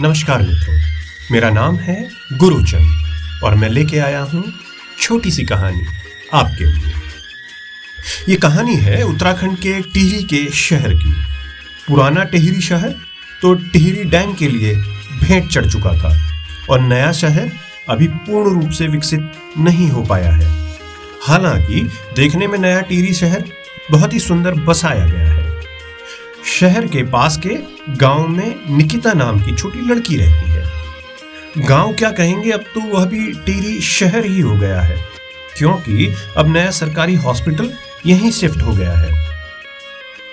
नमस्कार मित्रों, मेरा नाम है गुरुचंद और मैं लेके आया हूँ छोटी सी कहानी आपके लिए। ये कहानी है उत्तराखंड के टिहरी के शहर की। पुराना टिहरी शहर तो टिहरी डैम के लिए भेंट चढ़ चुका था और नया शहर अभी पूर्ण रूप से विकसित नहीं हो पाया है। हालाँकि देखने में नया टिहरी शहर बहुत ही सुंदर बसाया गया है। शहर के पास के गाँव में निकिता नाम की छोटी लड़की रहती है। गाँव क्या कहेंगे, अब तो वह भी टीरी शहर ही हो गया है, क्योंकि अब नया सरकारी हॉस्पिटल यहीं शिफ्ट हो गया है।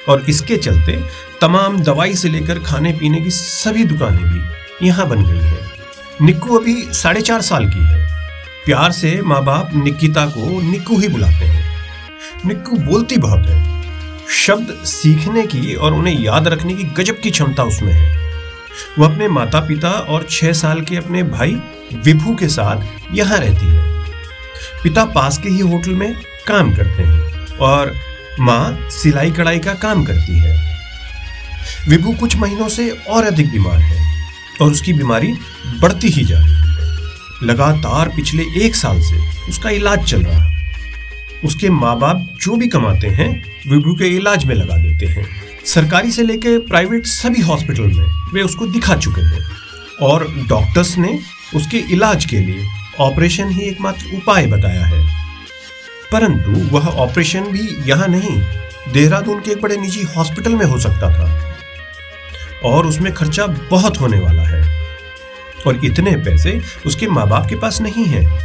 और इसके चलते तमाम दवाई से लेकर खाने पीने की सभी दुकानें भी यहाँ बन गई है। निक्कू अभी साढ़े चार साल की है। प्यार से माँ बाप निकिता को निक्कू ही बुलाते हैं। निक्कू बोलती बहुत है। शब्द सीखने की और उन्हें याद रखने की गजब की क्षमता उसमें है। वह अपने माता पिता और छह साल के अपने भाई विभू के साथ यहाँ रहती है। पिता पास के ही होटल में काम करते हैं और माँ सिलाई कढ़ाई का काम करती है। विभू कुछ महीनों से और अधिक बीमार है और उसकी बीमारी बढ़ती ही जा रही है। लगातार पिछले एक साल से उसका इलाज चल रहा है। उसके माँ बाप जो भी कमाते हैं, विभू के इलाज में लगा देते हैं। सरकारी से लेकर प्राइवेट सभी हॉस्पिटल में वे उसको दिखा चुके हैं। और डॉक्टर्स ने उसके इलाज के लिए ऑपरेशन ही एकमात्र उपाय बताया है। परंतु वह ऑपरेशन भी यहाँ नहीं, देहरादून के एक बड़े निजी हॉस्पिटल में हो सकता था। और उसमें खर्चा बहुत होने वाला है। और इतने पैसे उसके माँ बाप के पास नहीं है।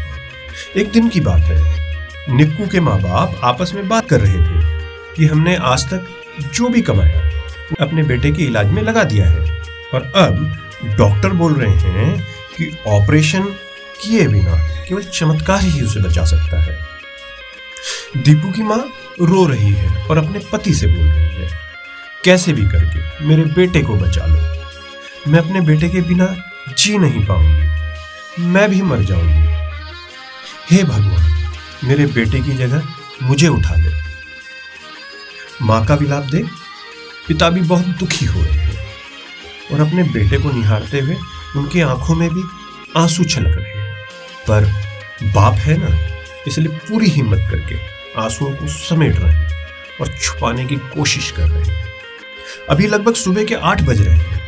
एक दिन की बात है। निक्कू के माँ बाप आपस में बात कर रहे थे कि हमने आज तक जो भी कमाया, अपने बेटे के इलाज में लगा दिया है। और अब डॉक्टर बोल रहे हैं कि ऑपरेशन किए बिना केवल चमत्कार ही उसे बचा सकता है। दीपू की माँ रो रही है और अपने पति से बोल रही है, कैसे भी करके मेरे बेटे को बचा लो। मैं अपने बेटे के बिना जी नहीं पाऊँगी। मैं भी मर जाऊँगी। हे भगवान मेरे बेटे की जगह मुझे उठा ले। माँ का विलाप देख पिता भी बहुत दुखी हो रहे हैं और अपने बेटे को निहारते हुए उनकी आँखों में भी आँसू छलक रहे हैं। पर बाप है ना, इसलिए पूरी हिम्मत करके आंसुओं को समेट रहे हैं और छुपाने की कोशिश कर रहे हैं। अभी लगभग सुबह के आठ बज रहे हैं।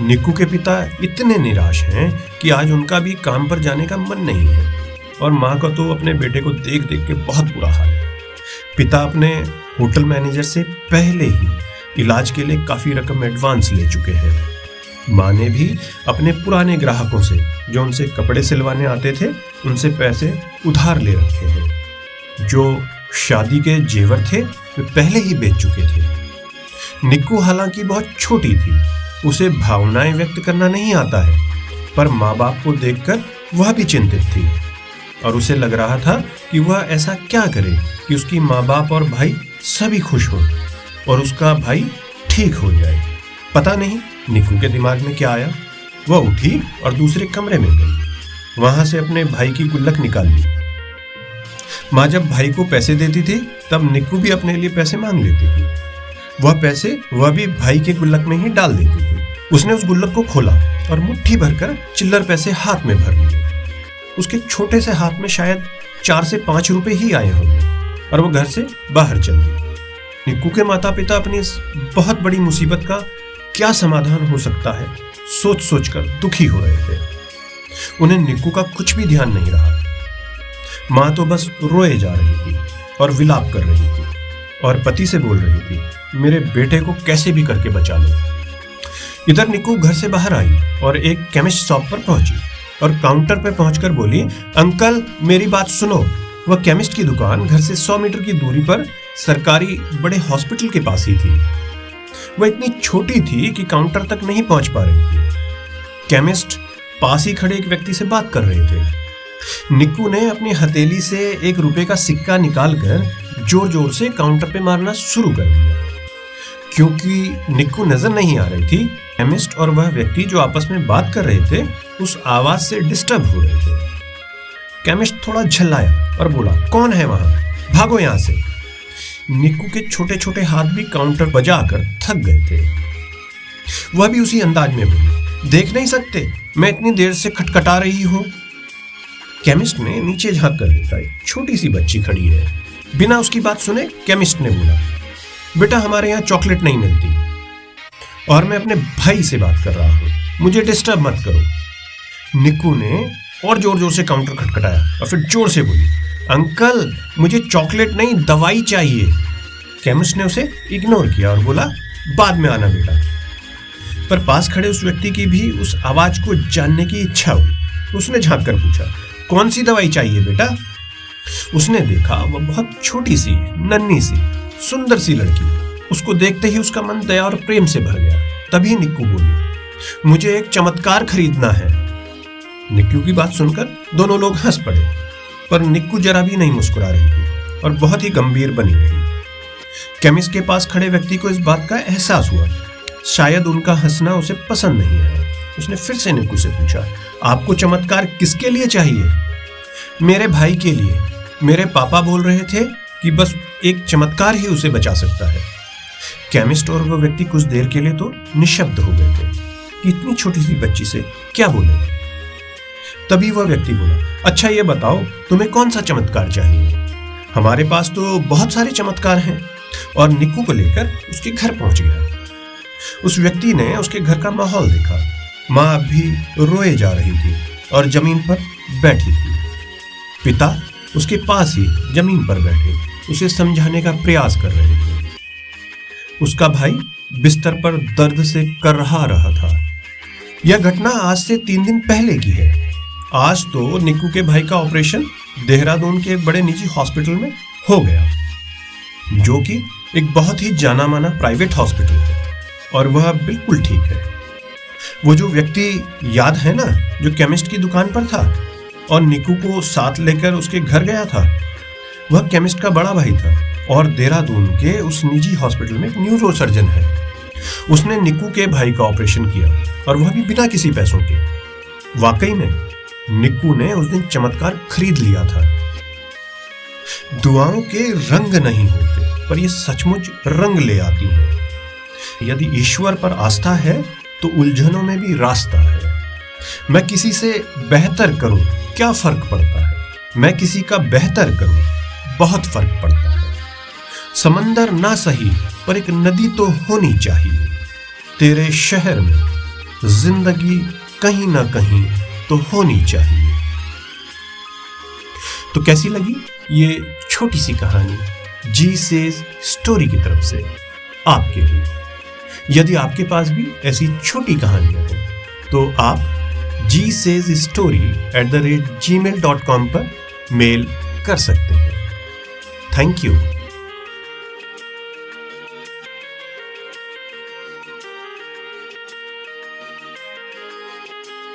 निक्कू के पिता इतने निराश हैं कि आज उनका भी काम पर जाने का मन नहीं है। और माँ का तो अपने बेटे को देख देख के बहुत बुरा हाल है। पिता अपने होटल मैनेजर से पहले ही इलाज के लिए काफ़ी रकम एडवांस ले चुके हैं। माँ ने भी अपने पुराने ग्राहकों से, जो उनसे कपड़े सिलवाने आते थे, उनसे पैसे उधार ले रखे हैं। जो शादी के जेवर थे, वे पहले ही बेच चुके थे। निक्कू हालाँकि बहुत छोटी थी, उसे भावनाएँ व्यक्त करना नहीं आता है, पर माँ बाप को देखकर वह भी चिंतित थी। और उसे लग रहा था कि वह ऐसा क्या करे कि उसकी माँ बाप और भाई सभी खुश हो और उसका भाई ठीक हो जाए। पता नहीं निकू के दिमाग में क्या आया। वह उठी और दूसरे कमरे में गई। वहाँ से अपने भाई की गुल्लक निकाल ली। माँ जब भाई को पैसे देती थी, तब निकू भी अपने लिए पैसे मांग लेती थी। वह पैसे वह भी भाई के गुल्लक में ही डाल देती थी। उसने उस गुल्लक को खोला और मुट्ठी भरकर चिल्लर पैसे हाथ में भर लिए। उसके छोटे से हाथ में शायद चार से पाँच रुपए ही आए होंगे, और वो घर से बाहर चल गई। निक्कू के माता पिता अपनी इस बहुत बड़ी मुसीबत का क्या समाधान हो सकता है सोच सोच कर दुखी हो रहे थे। उन्हें निक्कू का कुछ भी ध्यान नहीं रहा। माँ तो बस रोए जा रही थी और विलाप कर रही थी, और पति से बोल रही थी, मेरे बेटे को कैसे भी करके बचा लो। इधर निक्कू घर से बाहर आई और एक केमिस्ट शॉप पर पहुँची। और काउंटर पर पहुंचकर बोली, अंकल, मेरी बात सुनो। वह केमिस्ट की दुकान, घर से सौ मीटर की दूरी पर सरकारी बड़े हॉस्पिटल के पास ही थी। वह इतनी छोटी थी कि काउंटर तक नहीं पहुँच पा रही थी। केमिस्ट पास ही खड़े एक व्यक्ति से बात कर रहे थे। निक्कू ने अपनी हथेली से एक रुपए का सिक्का निकालकर ज़ोर ज़ोर से काउंटर पे मारना शुरू कर दिया। क्योंकि निक्कू नज़र नहीं आ रही थी, केमिस्ट और वह व्यक्ति जो आपस में बात कर रहे थे उस आवाज़ से डिस्टर्ब हो रहे थे। केमिस्ट थोड़ा झल्लाया और बोला, कौन है वहाँ? भागो यहाँ से। निक्कू के छोटे छोटे हाथ भी काउंटर बजाकर थक गए थे। वह भी उसी अंदाज में बोली, देख नहीं सकते, मैं इतनी देर से खटखटा रही हूँ। केमिस्ट ने नीचे झाँक कर देखा, एक छोटी सी बच्ची खड़ी है। बिना उसकी बात सुने केमिस्ट ने बोला, बेटा, हमारे यहाँ चॉकलेट नहीं मिलती। और मैं अपने भाई से बात कर रहा हूँ। मुझे डिस्टर्ब मत करो। निक्कू ने और ज़ोर ज़ोर से काउंटर खटखटाया और फिर ज़ोर से बोली, अंकल, मुझे चॉकलेट नहीं, दवाई चाहिए। केमिस्ट ने उसे इग्नोर किया और बोला, बाद में आना बेटा। पर पास खड़े उस व्यक्ति की भी उस आवाज़ को जानने की इच्छा हुई। उसने झाँक कर पूछा, कौन सी दवाई चाहिए बेटा? उसने देखा, वह बहुत छोटी सी, नन्ही सी, सुंदर सी लड़की। उसको देखते ही उसका मन दया और प्रेम से भर गया। तभी निक्कू बोली, मुझे एक चमत्कार खरीदना है। निक्कू की बात सुनकर दोनों लोग हंस पड़े, पर निक्कू जरा भी नहीं मुस्कुरा रही थी और बहुत ही गंभीर बनी रही। केमिस्ट के पास खड़े व्यक्ति को इस बात का एहसास हुआ। शायद उनका हंसना उसे पसंद नहीं आया। उसने फिर से निक्कू से पूछा, आपको चमत्कार किसके लिए चाहिए? मेरे भाई के लिए। मेरे पापा बोल रहे थे कि बस एक चमत्कार ही उसे बचा सकता है। केमिस्ट और वह व्यक्ति कुछ देर के लिए तो निशब्द हो गए थे कि इतनी छोटी सी बच्ची से क्या बोले तभी वह व्यक्ति बोला अच्छा ये बताओ, तुम्हें कौन सा चमत्कार चाहिए? हमारे पास तो बहुत सारे चमत्कार हैं। और निक्कू को लेकर उसके घर पहुँच गया। उस व्यक्ति ने उसके घर का माहौल देखा। माँ भी रोए जा रही थी और ज़मीन पर बैठी थी। पिता उसके पास ही ज़मीन पर बैठे, उसे समझाने का प्रयास कर रहे थे। उसका भाई बिस्तर पर दर्द से कर रहा था। यह घटना आज से तीन दिन पहले की है। आज तो निक्कू के भाई का ऑपरेशन देहरादून के एक बड़े निजी हॉस्पिटल में हो गया, जो कि एक बहुत ही जाना माना प्राइवेट हॉस्पिटल है, और वह बिल्कुल ठीक है। वो जो व्यक्ति याद है ना, जो केमिस्ट की दुकान पर था, और निकू को साथ लेकर उसके घर गया था, वह केमिस्ट का बड़ा भाई था, और देहरादून के उस निजी हॉस्पिटल में एक न्यूरो सर्जन है। उसने निकू के भाई का ऑपरेशन किया, और वह भी बिना किसी पैसों के। वाकई में निक्कू ने उस दिन चमत्कार खरीद लिया था। दुआओं के रंग नहीं होते, पर ये सचमुच रंग ले आती हैं। यदि ईश्वर पर आस्था है तो उलझनों में भी रास्ता है। मैं किसी से बेहतर करूँ, क्या फ़र्क पड़ता है? मैं किसी का बेहतर करूँ, बहुत फ़र्क पड़ता है। समंदर ना सही, पर एक नदी तो होनी चाहिए। तेरे शहर में ज़िंदगी कहीं ना कहीं तो होनी चाहिए। तो कैसी लगी ये छोटी सी कहानी जी से स्टोरी की तरफ़ से आपके लिए? यदि आपके पास भी ऐसी छोटी कहानियाँ हैं तो आप G says story at the rate Gmail dot com पर मेल कर सकते हैं। Thank you